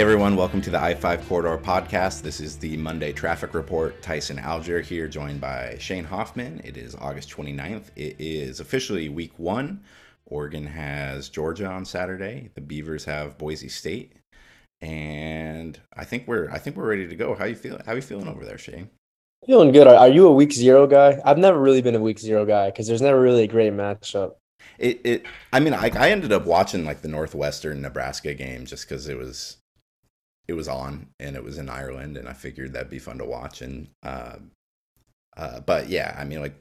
Hey everyone, welcome to the I 5 Corridor podcast. This is the Monday Traffic Report. Tyson Alger here, joined by Shane Hoffmann. It is August 29th. It is officially week one. Oregon has Georgia on Saturday. The Beavers have Boise State. And I think we're I think we're ready to go. How you feeling? How you feeling over there, Shane? Feeling good. Are, are you a week zero guy? I've never really been a week zero guy because there's never really a great matchup. It it I mean I I ended up watching like the Northwestern Nebraska game just because it was it was on and it was in Ireland and I figured that'd be fun to watch and uh, uh, but yeah I mean like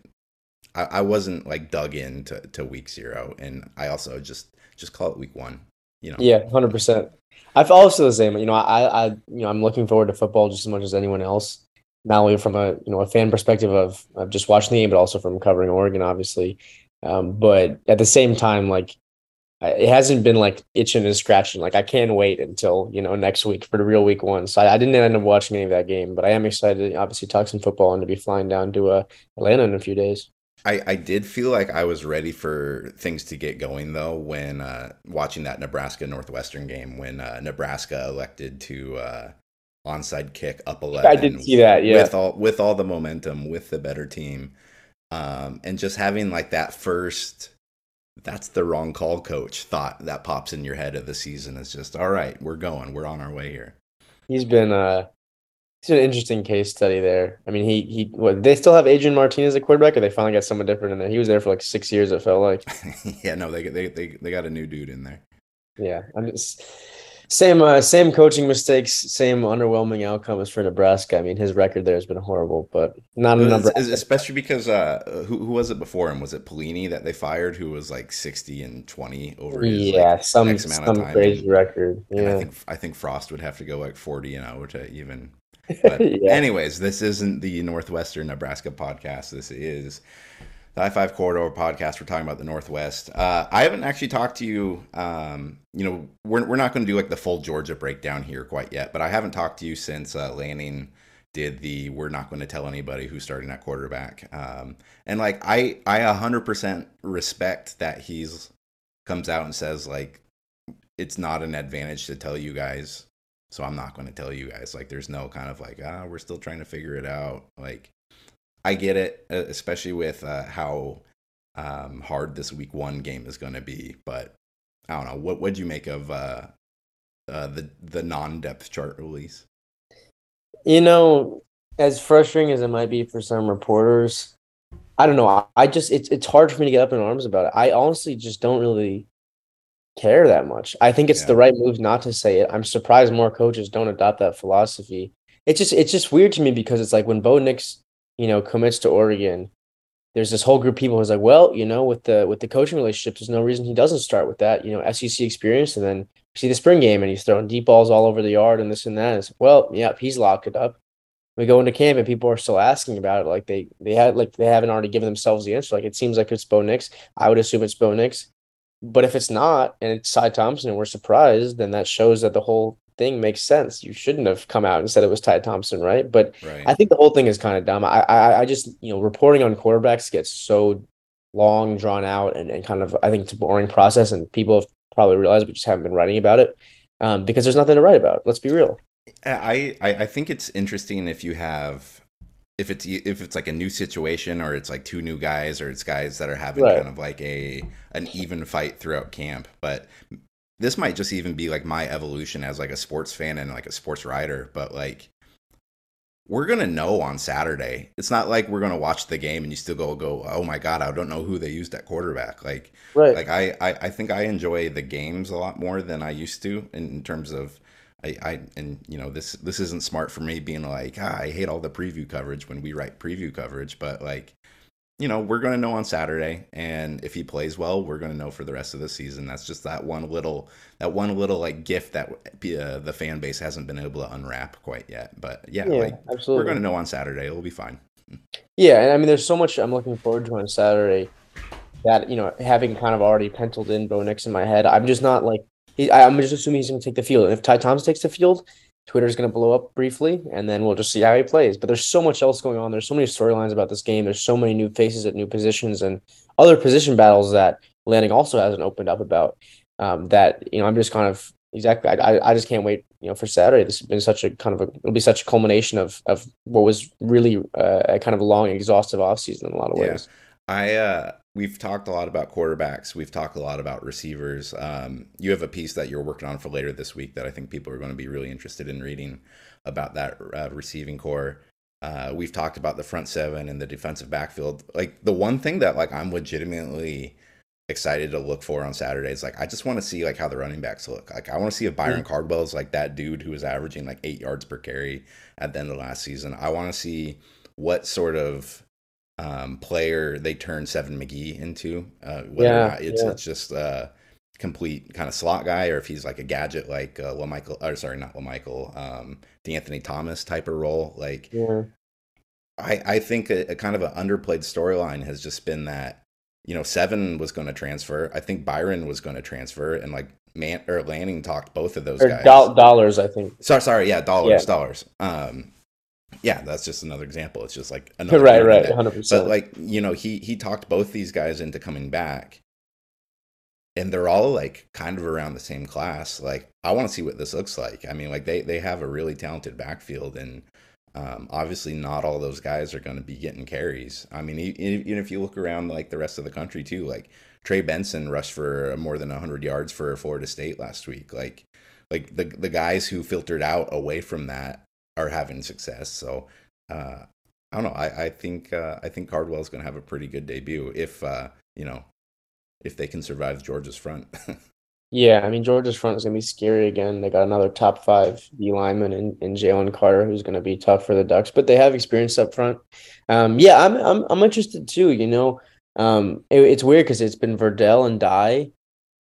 I, I wasn't like dug in to, week zero and I also just just call it week one you know Yeah, hundred percent. I feel also the same. You know, I, I, you know, I'm looking forward to football just as much as anyone else. Not only from a you know a fan perspective of of just watching the game, but also from covering Oregon, obviously. Um, but at the same time, like it hasn't been like itching and scratching. Like I can't wait until you know next week for the real week one. So I, I didn't end up watching any of that game, but I am excited. to Obviously, talk some football and to be flying down to uh, Atlanta in a few days. I, I did feel like I was ready for things to get going though when uh, watching that Nebraska Northwestern game when uh, Nebraska elected to uh, onside kick up eleven. I did see that. Yeah, with all with all the momentum with the better team, um, and just having like that first. That's the wrong call, coach. Thought that pops in your head of the season is just all right. We're going. We're on our way here. he's been uh it's an interesting case study there. I mean, he he what they still have Adrian Martinez at quarterback, or they finally got someone different in there. He was there for like six years. It felt like. yeah, no, they they they they got a new dude in there. Yeah, I'm just same uh, same coaching mistakes, same underwhelming outcomes for Nebraska. I mean, his record there has been horrible, but not a number. it's- it's especially because uh, who who was it before him? Was it Pelini that they fired, who was like sixty and twenty over his Yeah, like, some X amount of time? crazy and, record. and I Yeah, think I think Frost would have to go like forty and zero to even. But yeah. anyways, this isn't the Northwestern Nebraska podcast. This is the I five corridor podcast. We're talking about the Northwest. Uh, I haven't actually talked to you. Um, you know, we're we're not going to do like the full Georgia breakdown here quite yet, but I haven't talked to you since uh, Lanning did the we're not going to tell anybody who's starting at quarterback. Um, and like I I 100% respect that he's comes out and says like it's not an advantage to tell you guys. So I'm not going to tell you guys. Like there's no kind of like ah we're still trying to figure it out. Like I get it, uh, especially with uh, how um, hard this week one game is going to be. But I don't know. What would you make of uh, uh, the the non depth chart release? You know, as frustrating as it might be for some reporters, I don't know. I, I just it's it's hard for me to get up in arms about it. I honestly just don't really care that much. I think it's Yeah. the right move not to say it. I'm surprised more coaches don't adopt that philosophy. It's just it's just weird to me because it's like when Bo Nix, you know, commits to Oregon, there's this whole group of people who's like, well, you know, with the with the coaching relationship, there's no reason he doesn't start with that, you know, SEC experience, and then see the spring game and he's throwing deep balls all over the yard and this and that. It's well, yeah, he's locked it up. We go into camp and people are still asking about it, like they they had like they haven't already given themselves the answer. Like it seems like it's Bo Nix. I would assume it's Bo Nix. But if it's not and it's Ty Thompson and we're surprised, then that shows that the whole thing makes sense. You shouldn't have come out and said it was Ty Thompson, right? But Right. I think the whole thing is kind of dumb. I, I I just you know reporting on quarterbacks gets so long, drawn out, and, and kind of I think it's a boring process, and people have probably realized we just haven't been writing about it um, because there's nothing to write about. Let's be real. I, I I think it's interesting if you have if it's if it's like a new situation or it's like two new guys or it's guys that are having Right. kind of like a an even fight throughout camp. But this might just even be like my evolution as like a sports fan and like a sports writer. But like we're gonna know on Saturday. It's not like we're gonna watch the game and you still go go oh my god I don't know who they used at quarterback like Right. like I, I i think i enjoy the games a lot more than i used to in, in terms of I, I and you know this this isn't smart for me being like ah, i hate all the preview coverage when we write preview coverage but like you know we're going to know on saturday and if he plays well we're going to know for the rest of the season that's just that one little that one little like gift that uh, the fan base hasn't been able to unwrap quite yet but yeah, yeah, like absolutely. we're going to know on saturday it'll be fine Yeah, and I mean, there's so much I'm looking forward to on Saturday that you know, having kind of already penciled in Bo Nix in my head, I'm just not like he, I- I'm just assuming he's going to take the field. And if Ty Thompson takes the field, Twitter's going to blow up briefly, and then we'll just see how he plays. But there's so much else going on. There's so many storylines about this game. There's so many new faces at new positions and other position battles that Lanning also hasn't opened up about. Um, that you know, I'm just kind of exactly. I, I, just can't wait, you know, for Saturday. This has been such a kind of a it'll be such a culmination of of what was really uh, a kind of a long, exhaustive offseason in a lot of Yeah. ways. I uh we've talked a lot about quarterbacks. We've talked a lot about receivers. Um, you have a piece that you're working on for later this week that I think people are going to be really interested in reading about that uh, receiving corps. Uh, we've talked about the front seven and the defensive backfield. Like the one thing that like I'm legitimately excited to look for on Saturday is like I just want to see like how the running backs look. Like I want to see if Byron Cardwell is like that dude who was averaging like eight yards per carry at the end of last season. I want to see what sort of um, player they turn Seven McGee into. Uh, whether Yeah, or not it's yeah. it's just a complete kind of slot guy, or if he's like a gadget like uh, LaMichael, or sorry, not LaMichael, um, Anthony Thomas type of role. Like Yeah. I I think a, a kind of an underplayed storyline has just been that you know Seven was going to transfer. I think Byron was going to transfer, and like Man or Lanning talked both of those Or guys. doll- dollars, I think. Sorry, sorry, yeah, dollars, Yeah. dollars. Um, yeah, that's just another example. It's just like another right, right, hundred but percent. like you know, he he talked both these guys into coming back, and they're all like kind of around the same class. Like I want to see what this looks like. I mean, like they they have a really talented backfield, and um, obviously not all those guys are going to be getting carries. I mean, even if you look around like the rest of the country too, like Trey Benson rushed for more than hundred yards for Florida State last week. Like like the the guys who filtered out away from that are having success. So. Uh, I don't know. I, I think uh, I think Cardwell's going to have a pretty good debut if uh, you know if they can survive Georgia's front. Yeah, I mean Georgia's front is gonna be scary again. They got another top five D lineman in, in Jalen Carter, who's gonna be tough for the Ducks, but they have experience up front. Um, yeah, I'm I'm I'm interested too. You know, um, it- it's weird because it's been Verdell and Dye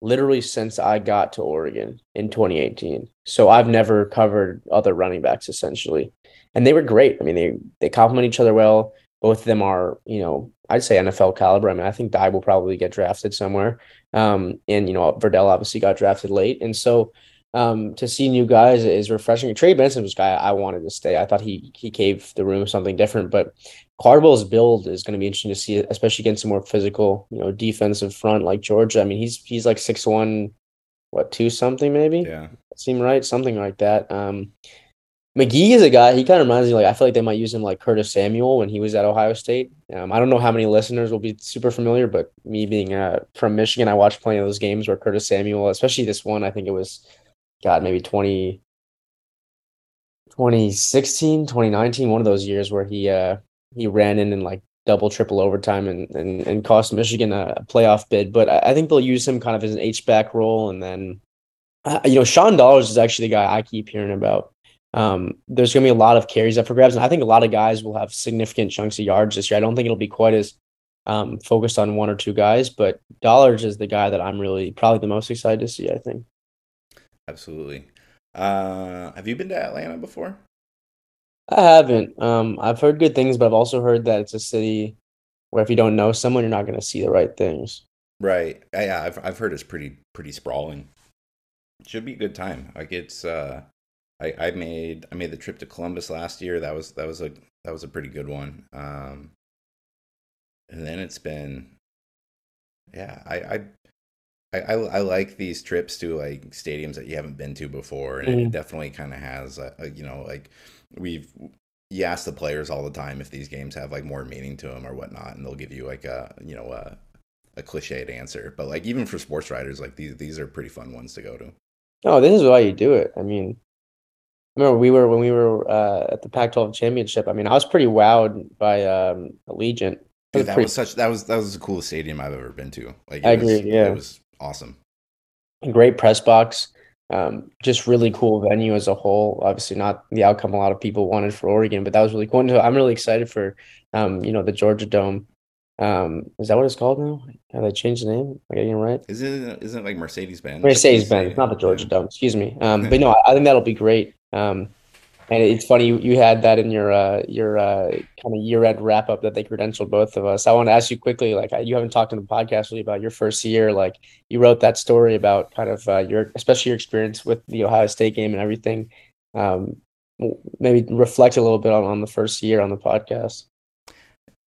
literally since I got to Oregon in 2018. So I've never covered other running backs essentially, and they were great. I mean, they they complement each other well. Both of them are, you know, I'd say NFL caliber. I mean, I think Dye will probably get drafted somewhere. Um, and you know, Verdell obviously got drafted late, and so um, to see new guys is refreshing. Trey Benson was guy I wanted to stay. I thought he he gave the room something different, but Cardwell's build is going to be interesting to see, especially against a more physical, you know, defensive front like Georgia. I mean, he's he's like six one, what two something maybe? yeah, Seem right, something like that. Um, McGee is a guy. He kind of reminds me like I feel like they might use him like Curtis Samuel when he was at Ohio State. Um, I don't know how many listeners will be super familiar, but me being uh, from Michigan, I watched plenty of those games where Curtis Samuel, especially this one, I think it was, God, maybe 20, 2016, 2019, one of those years where he uh he ran in and like double triple overtime and and, and cost Michigan a playoff bid. But I, I think they'll use him kind of as an H back role, and then uh, you know Sean Dollars is actually the guy I keep hearing about. Um, there's going to be a lot of carries up for grabs, and I think a lot of guys will have significant chunks of yards this year. I don't think it'll be quite as um, focused on one or two guys, but Dollars is the guy that I'm really probably the most excited to see. I think. absolutely. Uh, have you been to Atlanta before? I haven't. Um, I've heard good things, but I've also heard that it's a city where if you don't know someone, you're not going to see the right things. Right. Yeah, I've I've heard it's pretty pretty sprawling. Should be a good time. Like it's uh I, I made I made the trip to Columbus last year. That was that was a that was a pretty good one. Um and then it's been yeah, I I I, I, I like these trips to like stadiums that you haven't been to before, and it Mhm. definitely kind of has a, a, you know like we've you ask the players all the time if these games have like more meaning to them or whatnot, and they'll give you like a you know a a cliched answer. But like even for sports writers, like these these are pretty fun ones to go to. Oh, this is why you do it. I mean, I remember we were when we were uh, at the Pac-12 championship. I mean, I was pretty wowed by um, Allegiant. Dude, that pretty- was such that was that was the coolest stadium I've ever been to. Like I was, agree, yeah. it was awesome. great press box. Um, just really cool venue as a whole. Obviously, not the outcome a lot of people wanted for Oregon, but that was really cool. And so I'm really excited for, um, you know, the Georgia Dome. Um, is that what it's called now? Have they changed the name? Am I getting it right? Isn't it, isn't it like Mercedes Benz? Mercedes Benz, not the Georgia Dome. Excuse me. Um, but no, I, I think that'll be great. Um, and it's funny you, you had that in your uh, your uh, kind of year end wrap up that they credentialed both of us. I want to ask you quickly, like you haven't talked in the podcast really about your first year. Like you wrote that story about kind of uh, your, especially your experience with the Ohio State game and everything. Um, maybe reflect a little bit on, on the first year on the podcast.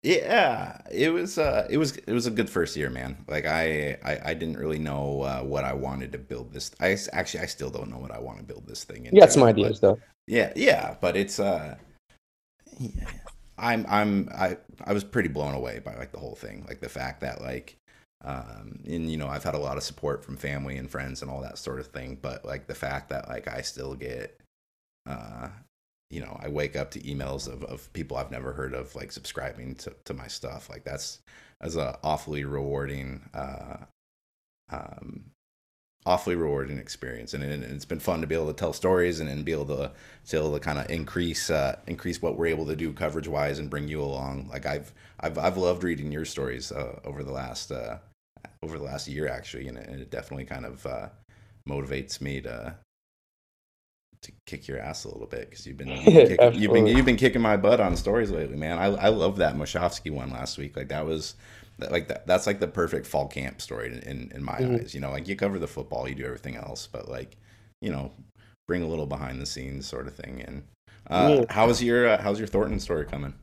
Yeah, it was uh it was it was a good first year, man. Like I I, I didn't really know uh, what I wanted to build this. I actually I still don't know what I want to build this thing into. You got some ideas though. Yeah, yeah, but it's uh yeah, I'm I'm I I was pretty blown away by like the whole thing. Like the fact that like um and you know, I've had a lot of support from family and friends and all that sort of thing, but like the fact that like I still get uh you know, I wake up to emails of, of people I've never heard of like subscribing to, to my stuff. Like that's that's a awfully rewarding uh um awfully rewarding experience. And, it, it's been fun to be able to tell stories and, and be able to to, to kind of increase uh increase what we're able to do coverage wise and bring you along. Like i've i've, I've loved reading your stories uh, over the last uh over the last year actually and it, and it definitely kind of uh motivates me to to kick your ass a little bit because you've been you've been, kicking, you've been you've been kicking my butt on stories lately, man. I I love that Moshovsky one last week. Like that was like that that's like the perfect fall camp story in in, my Mhm. eyes. You know, like you cover the football, you do everything else, but like you know, bring a little behind the scenes sort of thing. And uh, Yeah. how's your uh, how's your Thornton story coming?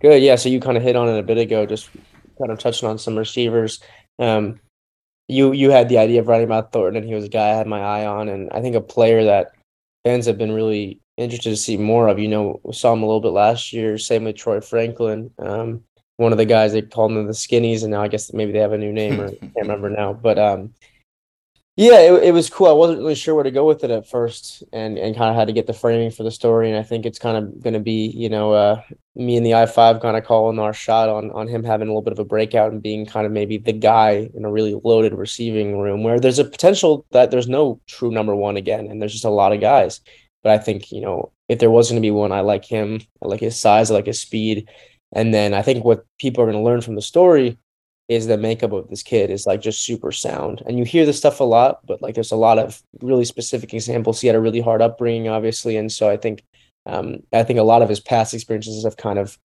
Good. Yeah. So you kind of hit on it a bit ago, just kind of touching on some receivers. Um, you you had the idea of writing about Thornton, and he was a guy I had my eye on, and I think a player that fans have been really interested to see more of. You know, we saw him a little bit last year. Same with Troy Franklin. Um, one of the guys they called him the Skinnies, and now I guess maybe they have a new name, or I can't remember now. But um, yeah, it, it was cool. I wasn't really sure where to go with it at first, and and kind of had to get the framing for the story. And I think it's kind of going to be, you know, uh, me and the I five kind of calling our shot on on him having a little bit of a breakout and being kind of maybe the guy in a really loaded receiving room where there's a potential that there's no true number one again, and there's just a lot of guys. But I think you know if there was going to be one, I like him. I like his size. I like his speed. And then I think what people are going to learn from the story is the makeup of this kid is like just super sound. And you hear this stuff a lot, but like there's a lot of really specific examples. He had a really hard upbringing, obviously, and so I think um, I think a lot of his past experiences have kind of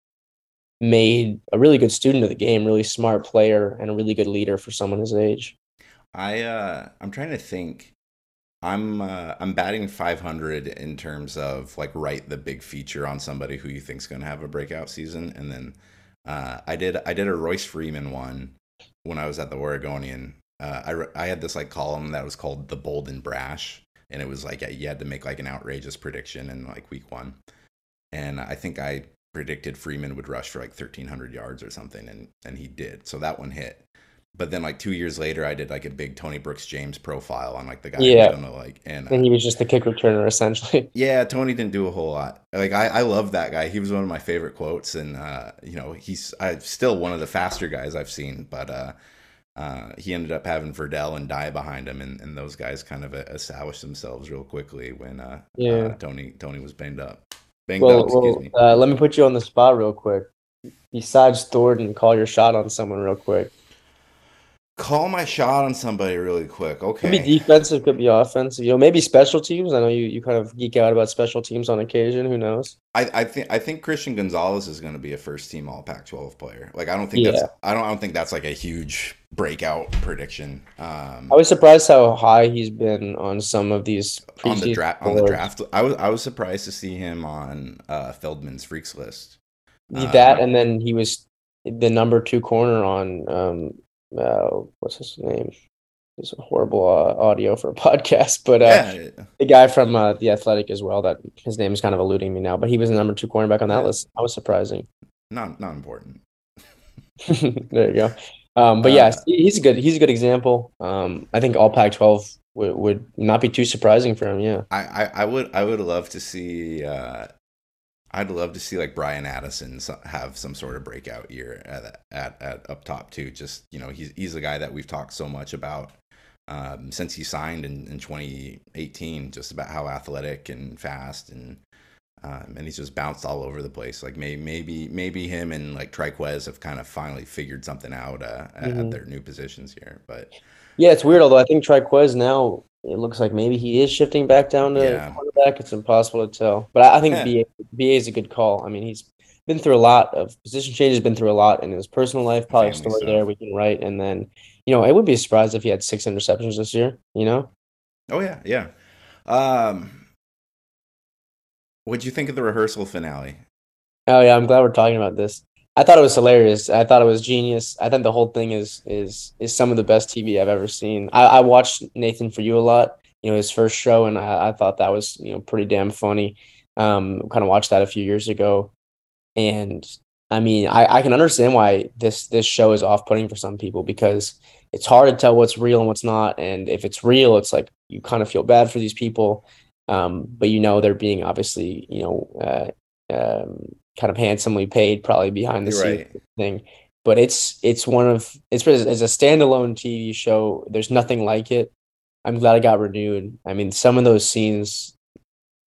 made a really good student of the game, really smart player, and a really good leader for someone his age. I uh I'm trying to think. I'm uh, I'm batting 500 in terms of like write the big feature on somebody who you think's going to have a breakout season, and then uh, I did I did a Royce Freeman one when I was at the Oregonian. Uh, I I had this like column that was called the Bold and Brash, and it was like you had to make like an outrageous prediction in like week one, and I think I predicted Freeman would rush for like 1300 yards or something, and and he did. So that one hit but then like two years later, I did like a big Tony Brooks James profile on like the guy Yeah. who's gonna like and And uh, he was just the kick returner essentially. yeah, Tony didn't do a whole lot. Like I, I love that guy. He was one of my favorite quotes, and uh, you know he's I still one of the faster guys I've seen. But uh, uh, he ended up having Verdell and Dye behind him, and, and those guys kind of uh, established themselves real quickly when uh, Yeah. uh, Tony Tony was banged up. Banged Well, up, excuse well me. uh, let me put you on the spot real quick. Besides Thornton, call your shot on someone real quick. Call my shot on somebody really quick. Okay. Could be defensive, could be offensive. You know, maybe special teams. I know you, you kind of geek out about special teams on occasion. Who knows? I, I think I think Christian Gonzalez is going to be a first team All Pac-12 player. Like I don't think Yeah. that's I don't I don't think that's like a huge breakout prediction. Um, I was surprised how high he's been on some of these on the draft on the draft, I was I was surprised to see him on uh, Feldman's freaks list. That Um, and then he was the number two corner on um uh what's his name? It's a horrible uh, audio for a podcast, but uh, yeah, the guy from uh, the Athletic as well. That his name is kind of eluding me now, but he was the number two cornerback on that Yeah. list. That was surprising. not not important. there you go. Um, but yeah, Uh, he- he's a good he's a good example. Um, I think all Pac-12 would would not be too surprising for him. Yeah, I, I, I would I would love to see uh, I'd love to see like Bryan Addison have some sort of breakout year at, at at up top too. Just you know he's he's a guy that we've talked so much about um, since he signed in, in 2018. Just about how athletic and fast and um, and he's just bounced all over the place. Like maybe maybe maybe him and like Trikweze have kind of finally figured something out uh, at, Mhm. at their new positions here. But yeah, it's weird. Although I think Trikweze now it looks like maybe he is shifting back down to Yeah. quarterback. It's impossible to tell, but I, I think Yeah. BA, BA is a good call. I mean, he's been through a lot of position changes, been through a lot in his personal life. Probably Family story stuff. there we can write, and then you know, it would be a surprise if he had six interceptions this year. You know. Oh yeah, yeah. Um, what'd you think of the rehearsal finale? Oh yeah, I'm glad we're talking about this. I thought it was hilarious. I thought it was genius. I think the whole thing is is is some of the best TV I've ever seen. I, I watched Nathan for You a lot, you know, his first show, and I, I thought that was you know pretty damn funny. Um, kind of watched that a few years ago, and I mean, I, I can understand why this this show is off putting for some people because it's hard to tell what's real and what's not. And if it's real, it's like you kind of feel bad for these people, um, but you know they're being obviously you know uh, um, kind of handsomely paid probably behind the scenes right. thing. But it's it's one of it's it's a standalone TV show. There's nothing like it. I'm glad it got renewed. I mean, some of those scenes,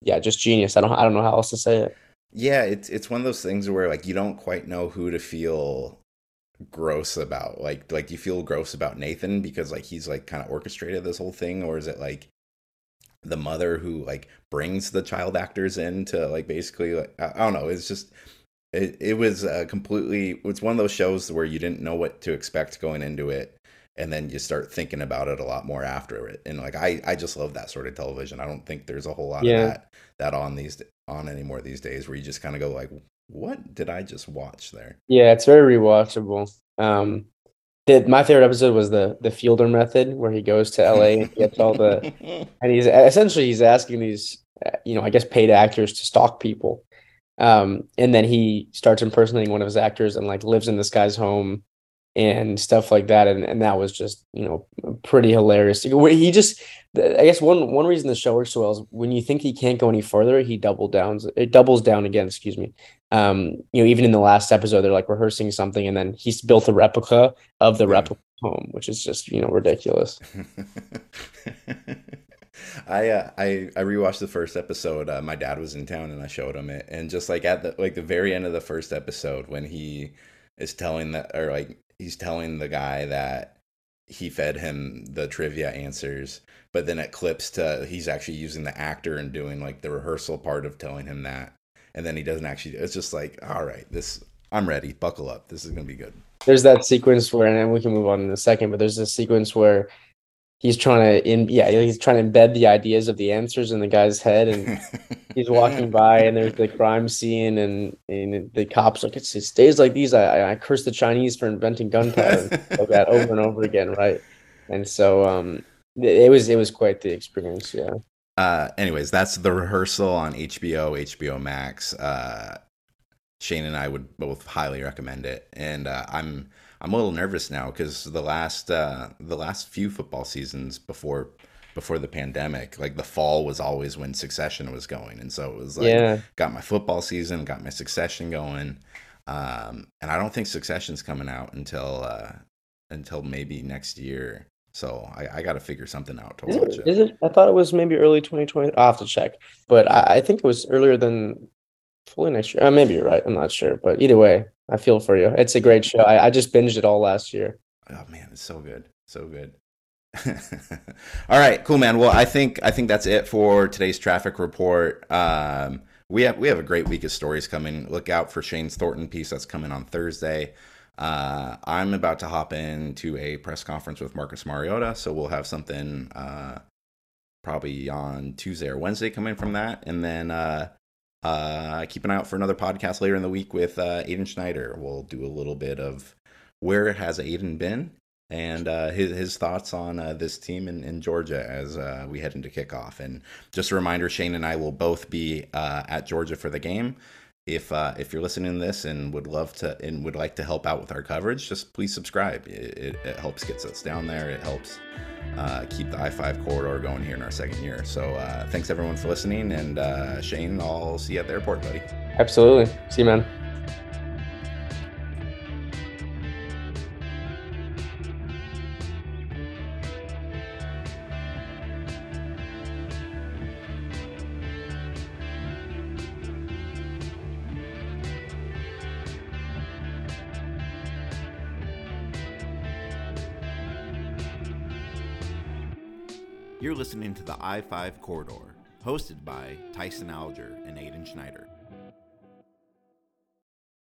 yeah, just genius. I don't I don't know how else to say it. Yeah, it's it's one of those things where like you don't quite know who to feel gross about. Like like you feel gross about Nathan because like he's like kind of orchestrated this whole thing, or is it like the mother who like brings the child actors in to like basically like I, I don't know. It's just it it was uh, completely it's one of those shows where you didn't know what to expect going into it. And then you start thinking about it a lot more after it, and like I, I just love that sort of television. I don't think there's a whole lot Yeah. of that that on these on anymore these days where you just kind of go like what did i just watch there Yeah, it's very rewatchable. Um, the, my favorite episode was the the Fielder method, where he goes to LA and gets all the and he's essentially he's asking these uh, you know I guess paid actors to stalk people, um, and then he starts impersonating one of his actors and like lives in this guy's home and stuff like that, and and that was just you know pretty hilarious. He just I guess one one reason the show works so well is when you think he can't go any further, he double downs it doubles down again. Excuse me. Um, you know, even in the last episode, they're like rehearsing something, and then he's built a replica of the Yeah. replica home, which is just you know ridiculous. I uh, I I rewatched the first episode. Uh, my dad was in town, and I showed him it. And just like at the like the very end of the first episode, when he is telling that, or like he's telling the guy that he fed him the trivia answers, but then it clips to he's actually using the actor and doing like the rehearsal part of telling him that, and then he doesn't actually. It's just like, all right, this I'm ready. Buckle up. This is gonna be good. there's that sequence where, and we can move on in a second, but there's this sequence where he's trying to in yeah he's trying to embed the ideas of the answers in the guy's head, and he's walking by, and there's the crime scene, and and the cops like it's, it's days like these. I I curse the Chinese for inventing gunpowder, like that over and over again, right? And so um, it, it was it was quite the experience, yeah. uh anyways that's the rehearsal on hbo hbo max uh shane and i would both highly recommend it and uh i'm i'm a little nervous now because the last uh the last few football seasons before before the pandemic like the fall was always when succession was going and so it was like yeah, got my football season got my succession going um and i don't think succession's coming out until uh until maybe next year so i, I gotta figure something out to is watch it, it is it? I thought it was maybe early 2020. I'll have to check, but I, I think it was earlier than fully next year. Uh, maybe you're right. I'm not sure, but either way, I feel for you. It's a great show. I, I just binged it all last year. Oh man, it's so good, so good. All right, cool, man. Well, I think I think that's it for today's traffic report. Um, we have we have a great week of stories coming. Look out for Shane's Thornton piece that's coming on Thursday. Uh, I'm about to hop into a press conference with Marcus Mariota, so we'll have something uh, probably on Tuesday or Wednesday coming from that, and then uh, uh, keep an eye out for another podcast later in the week with uh, Aiden Schneider. We'll do a little bit of where has Aiden been and uh, his, his thoughts on uh, this team in, in Georgia as uh, we head into kickoff. And just a reminder, Shane and I will both be uh, at Georgia for the game. If uh, if you're listening to this and would love to and would like to help out with our coverage, just please subscribe. It, it, it helps gets us down there. It helps uh, keep the I-5 corridor going here in our second year. So uh, thanks everyone for listening. And uh, Shane, I'll see you at the airport, buddy. Absolutely. See you, man. The I 5 Corridor, hosted by Tyson Alger and Aiden Schneider.